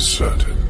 is certain.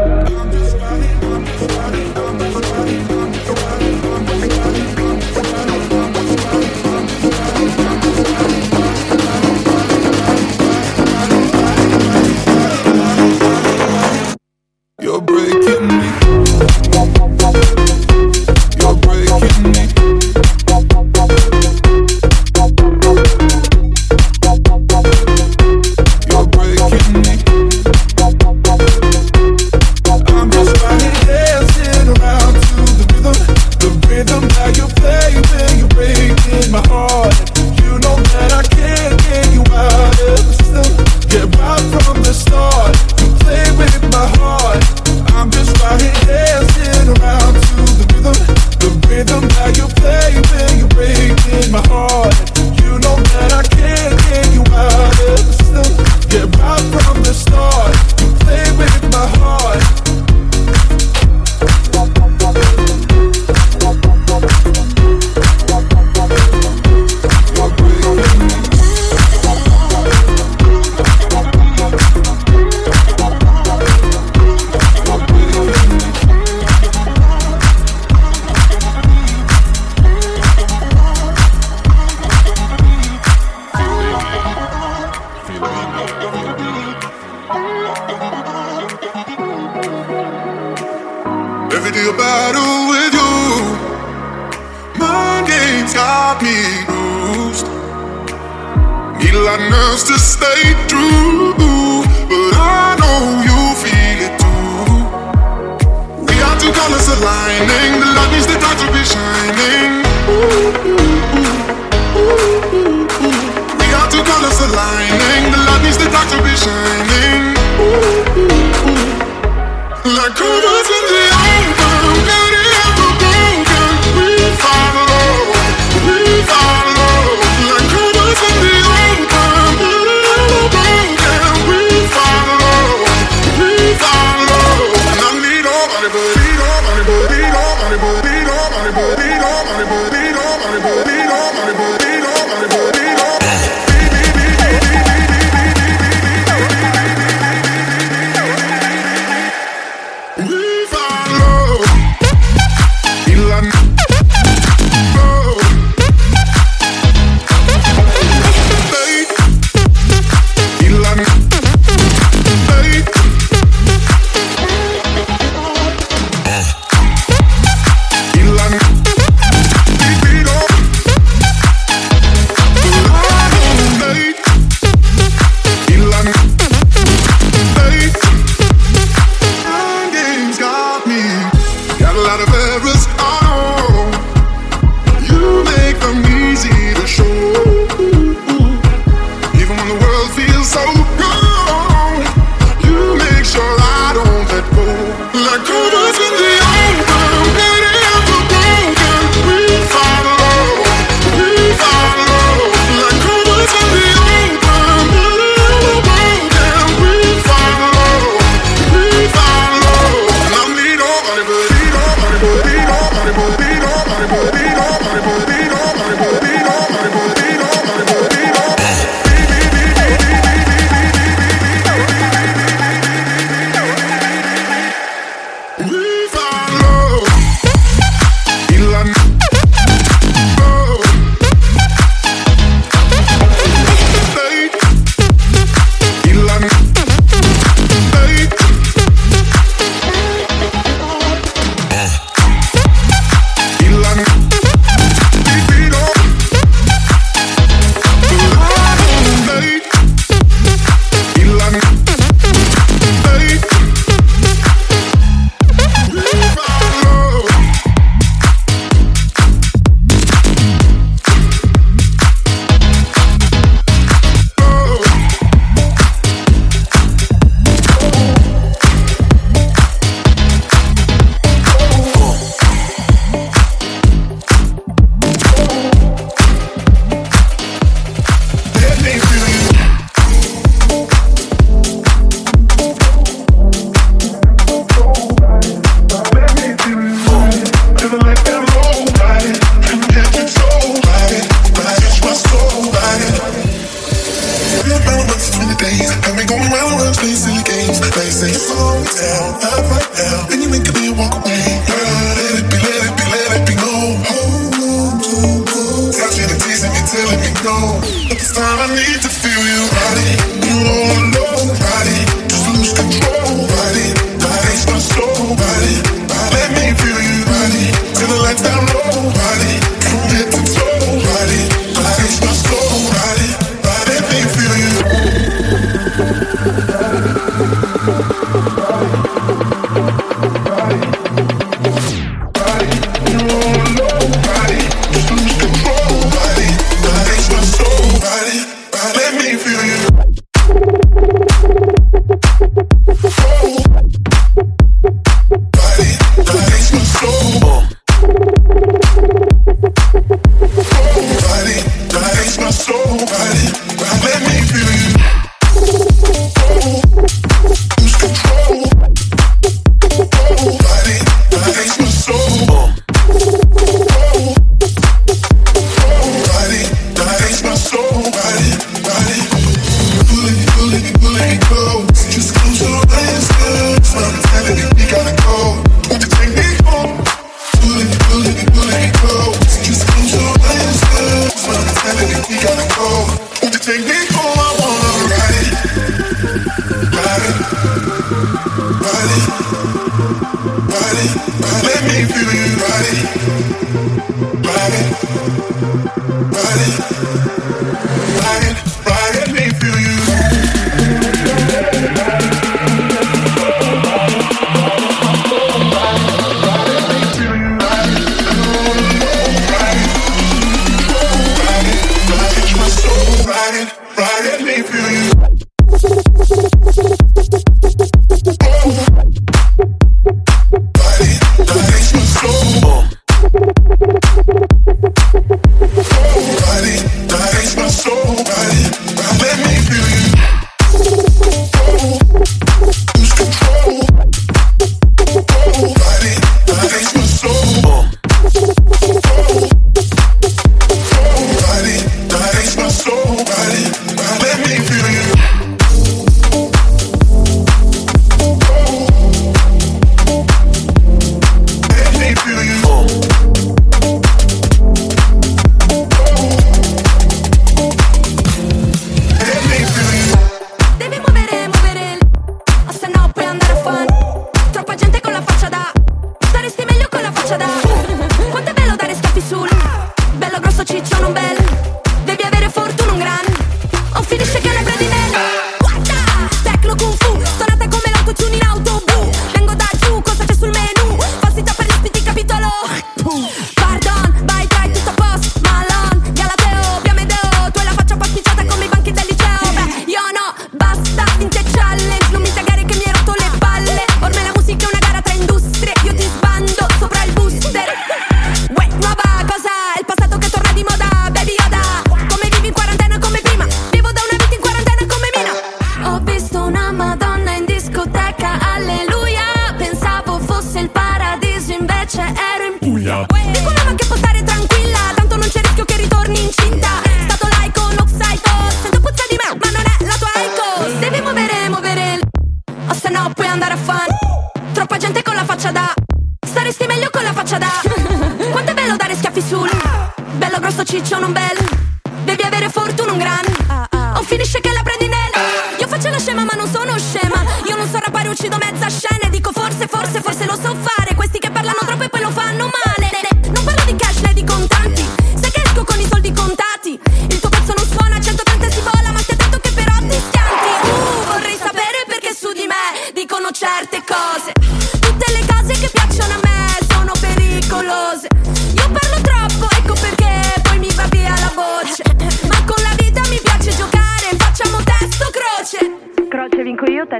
the lining. The light needs the dark to be shining. Ooh, ooh, ooh. Like colors in the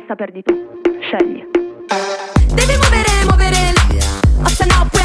testa perdi tu. Scegli. Devi muovere, muovere, o se no puoi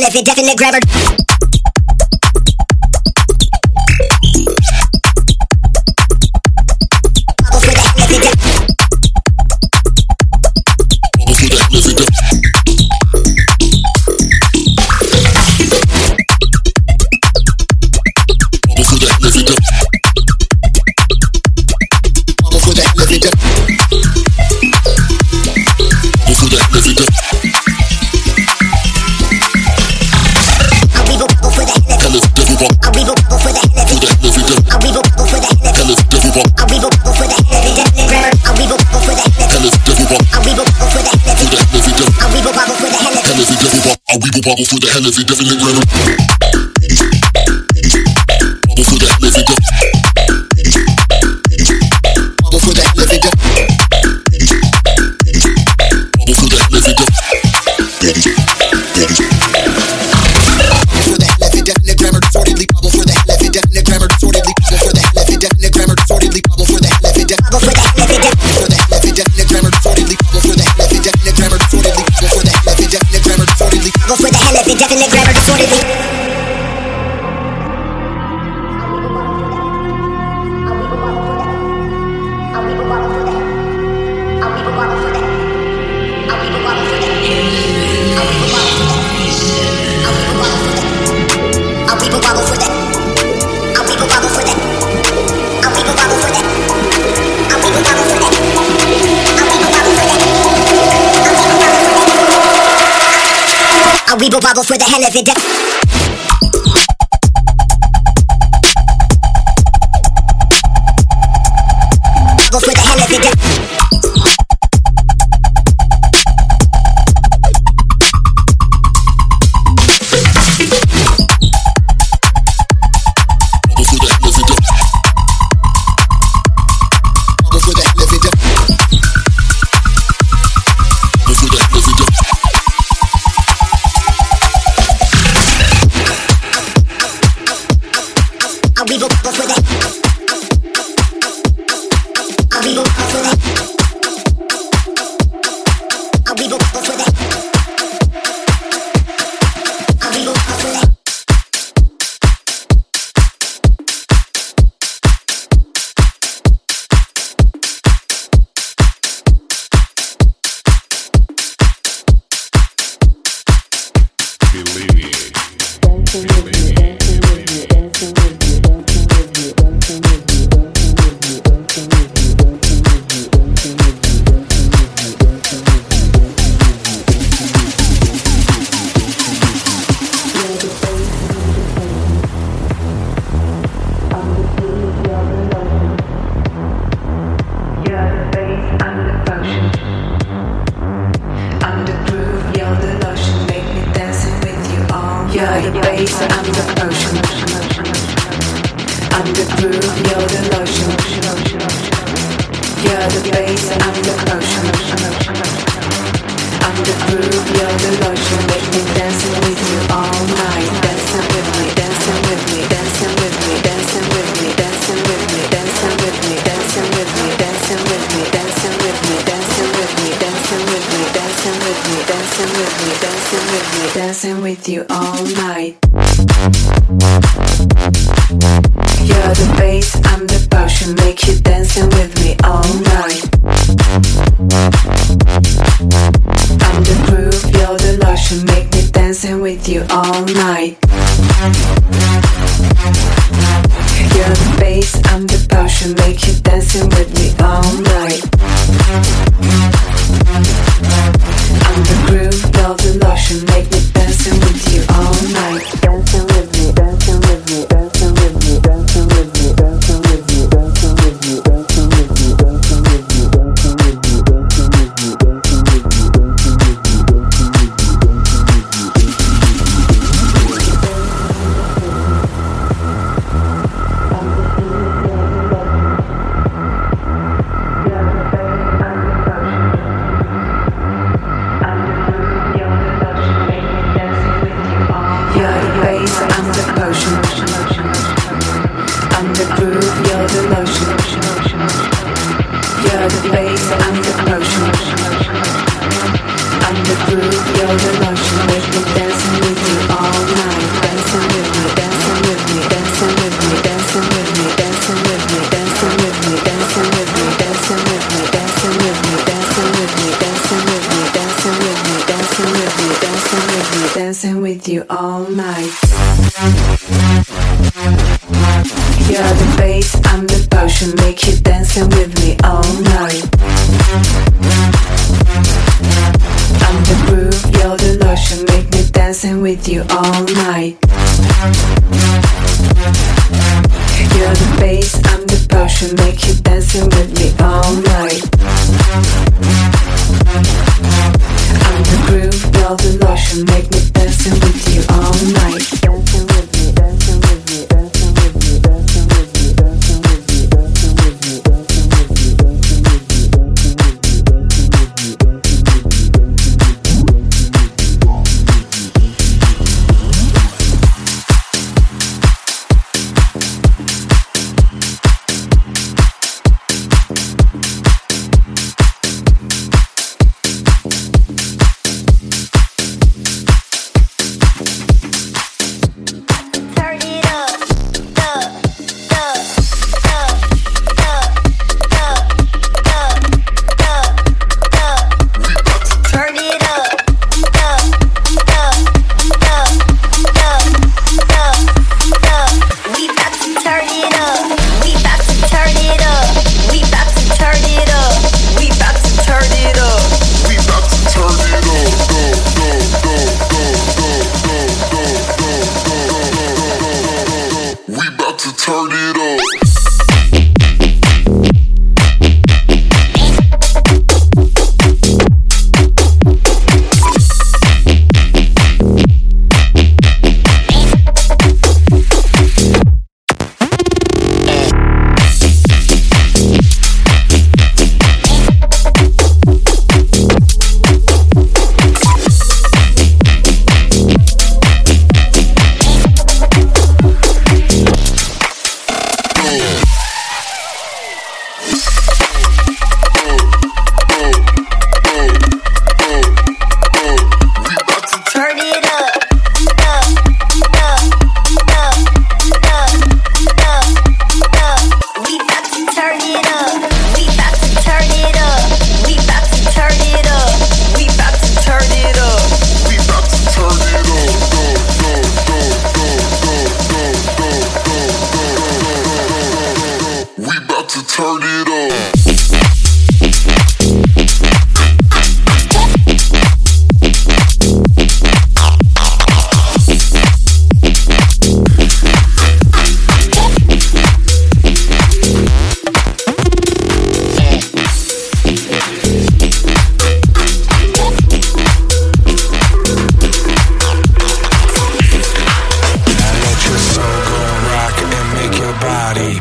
left, it, definitely grab. bubble for the hell of it, definitely grab definitely grab a 40 Bubble, bubbles for the hell of it. base under ocean. I'm the groove, you're the lotion. You're the bass, I'm the ocean. I'm the groove, you're the lotion. Make dancing with you all night. Dancing with me, dancing with me, dancing with me, dancing. dancing with me, dancing with you, dancing with you all night. You're the bass, I'm the potion, make you dancing with me all night. I'm the groove, you're the lotion, make me dancing with you all night. You're the bass, I'm the potion, make you dancing with me.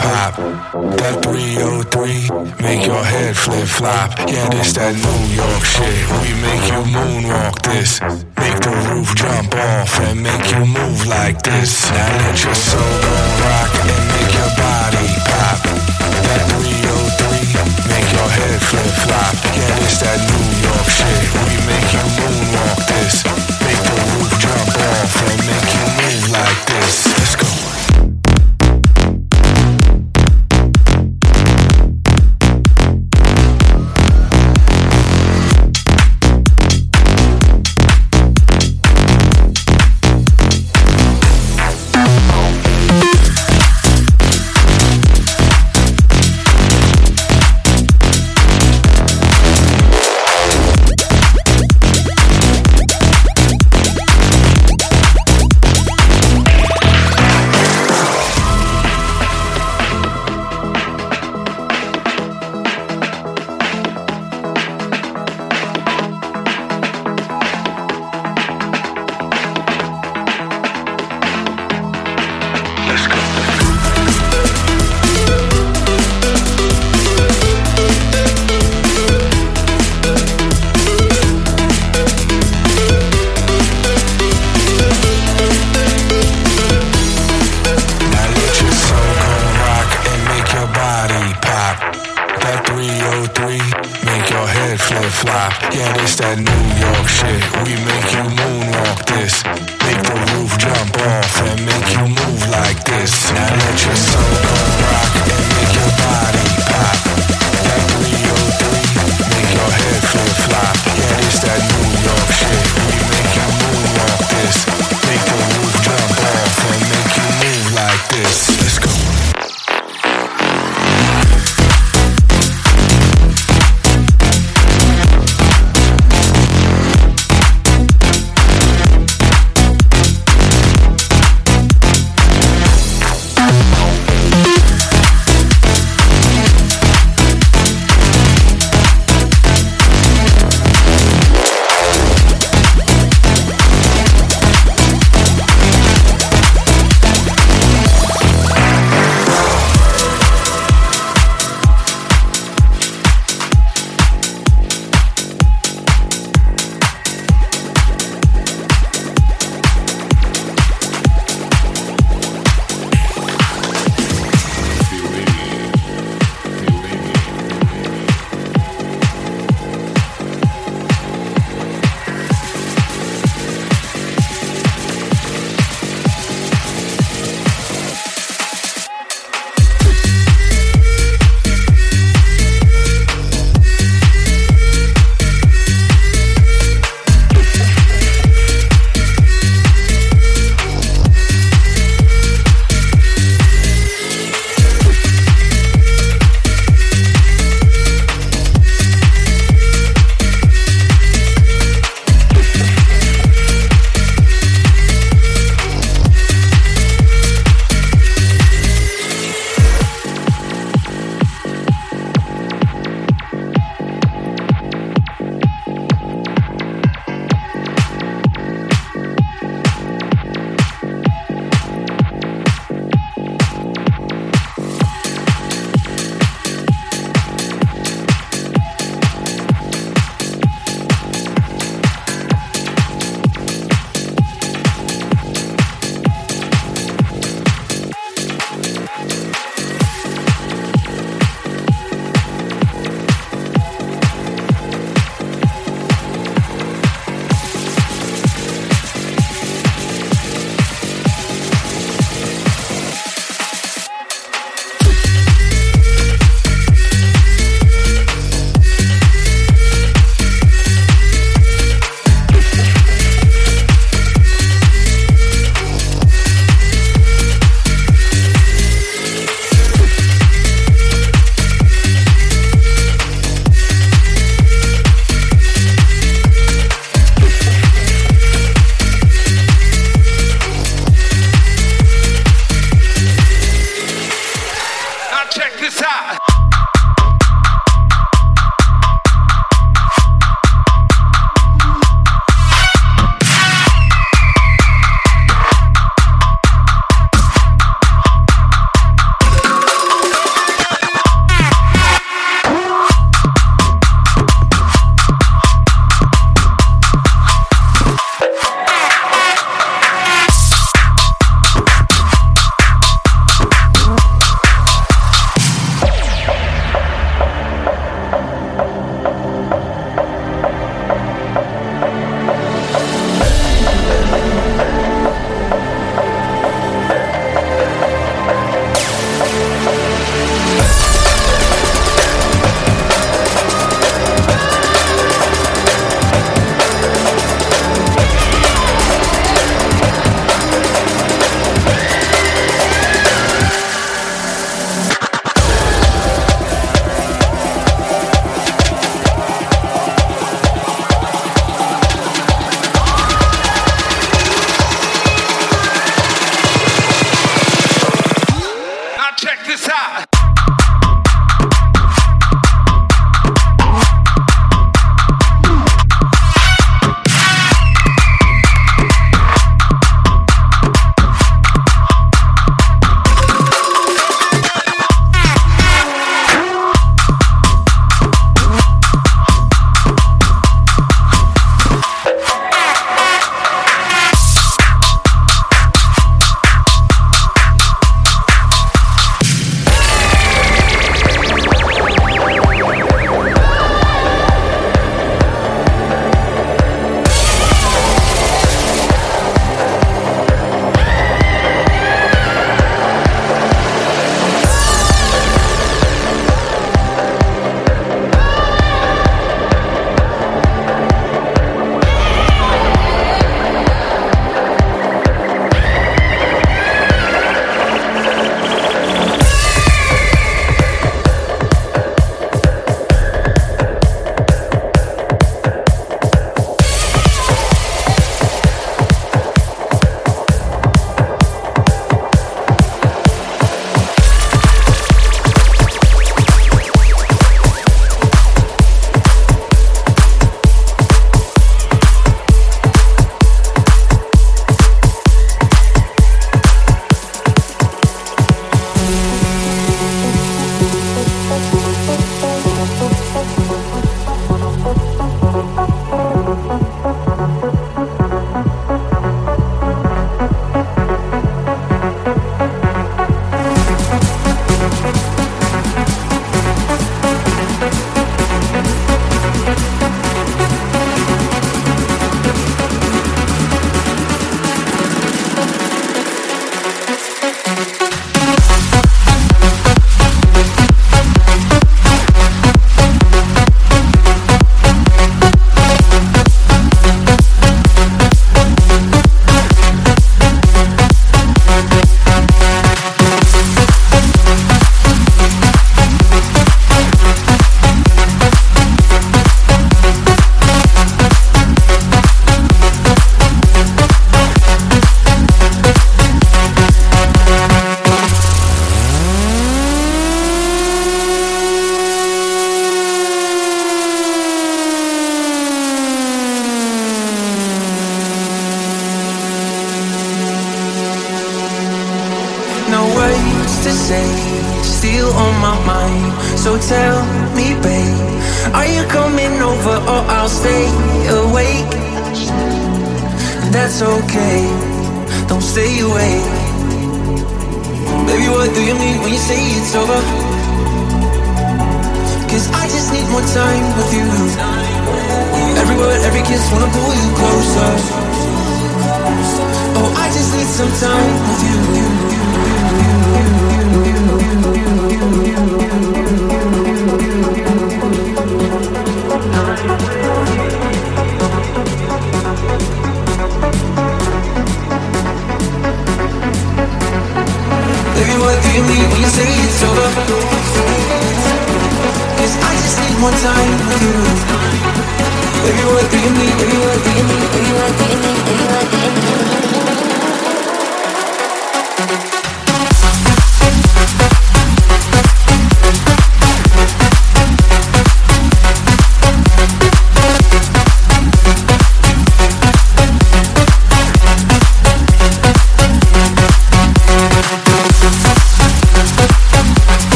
pop. That 303, make your head flip flop. Yeah, this that New York shit. We make you moonwalk this. Make the roof jump off and make you move like this. Now let your soul go rock and make your body pop. That 303, make your head flip flop. Yeah, this that New York shit. We make you moonwalk this. Make the roof jump off and make you move like this.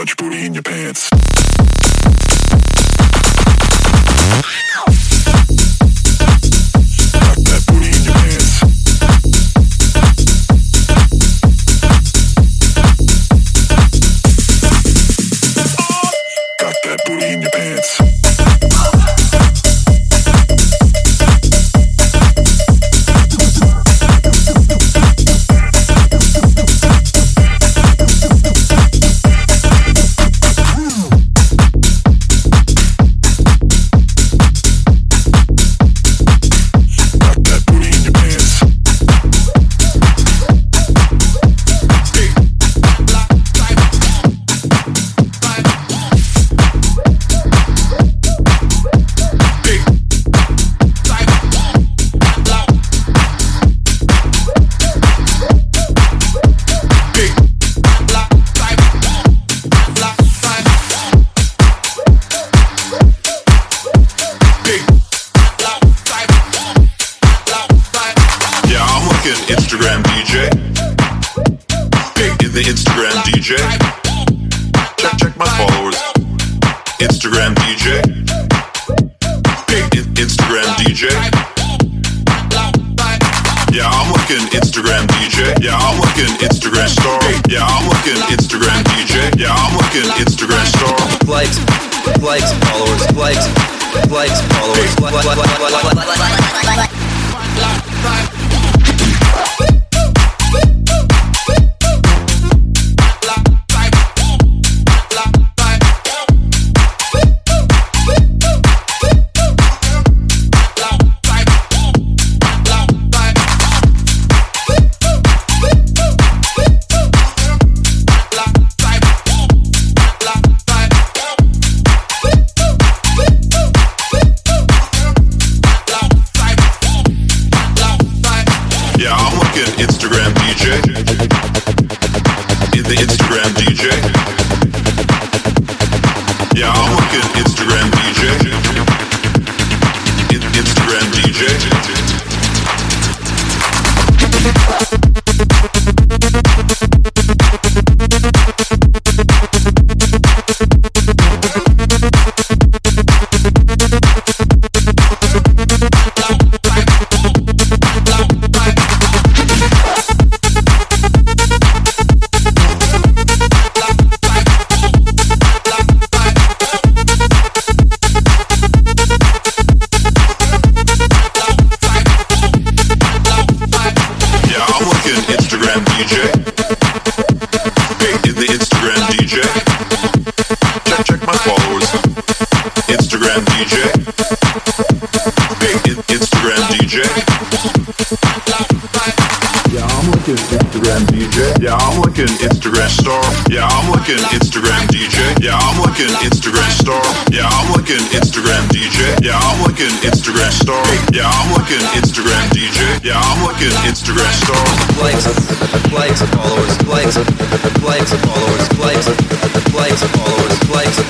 Much booty in your pants. like Instagram star. Yeah, I'm looking Instagram DJ. Yeah, I'm looking Instagram star. Yeah, I'm looking Instagram DJ. Yeah, I'm looking Instagram star. Likes, likes, followers, likes, likes, followers, likes, likes, followers, likes.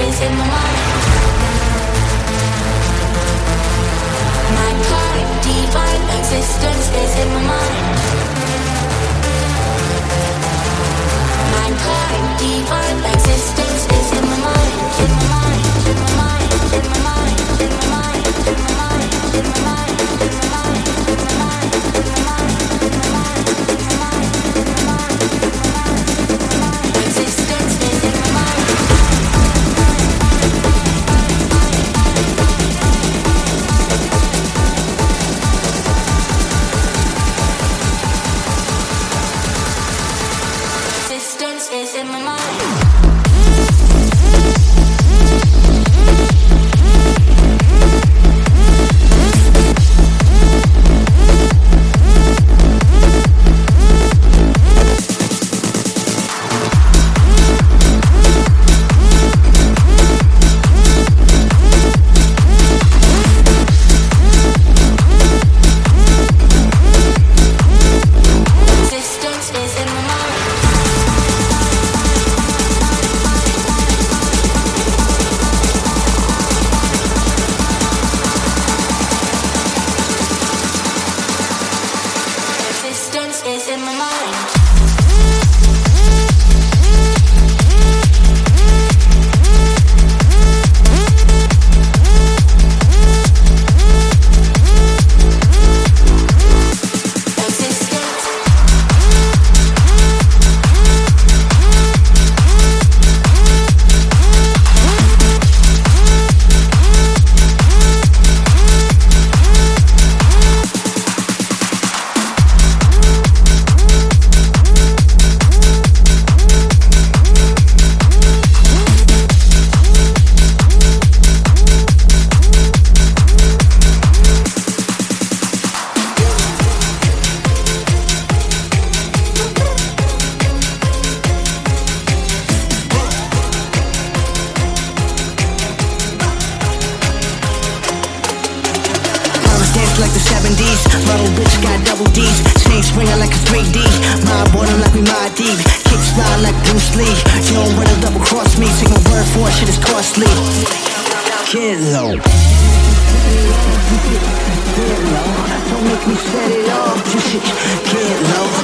in my mind. Divine existence, space in my mind. Mankind, divine. Little bitch got double D's. Snakes ringing like a 3D. Mob on like we my deep. Kicks flying like Bruce Lee. You don't run a double cross me. Take my word for it, shit is costly. Get low. Low. Don't make me set it off. Just get low.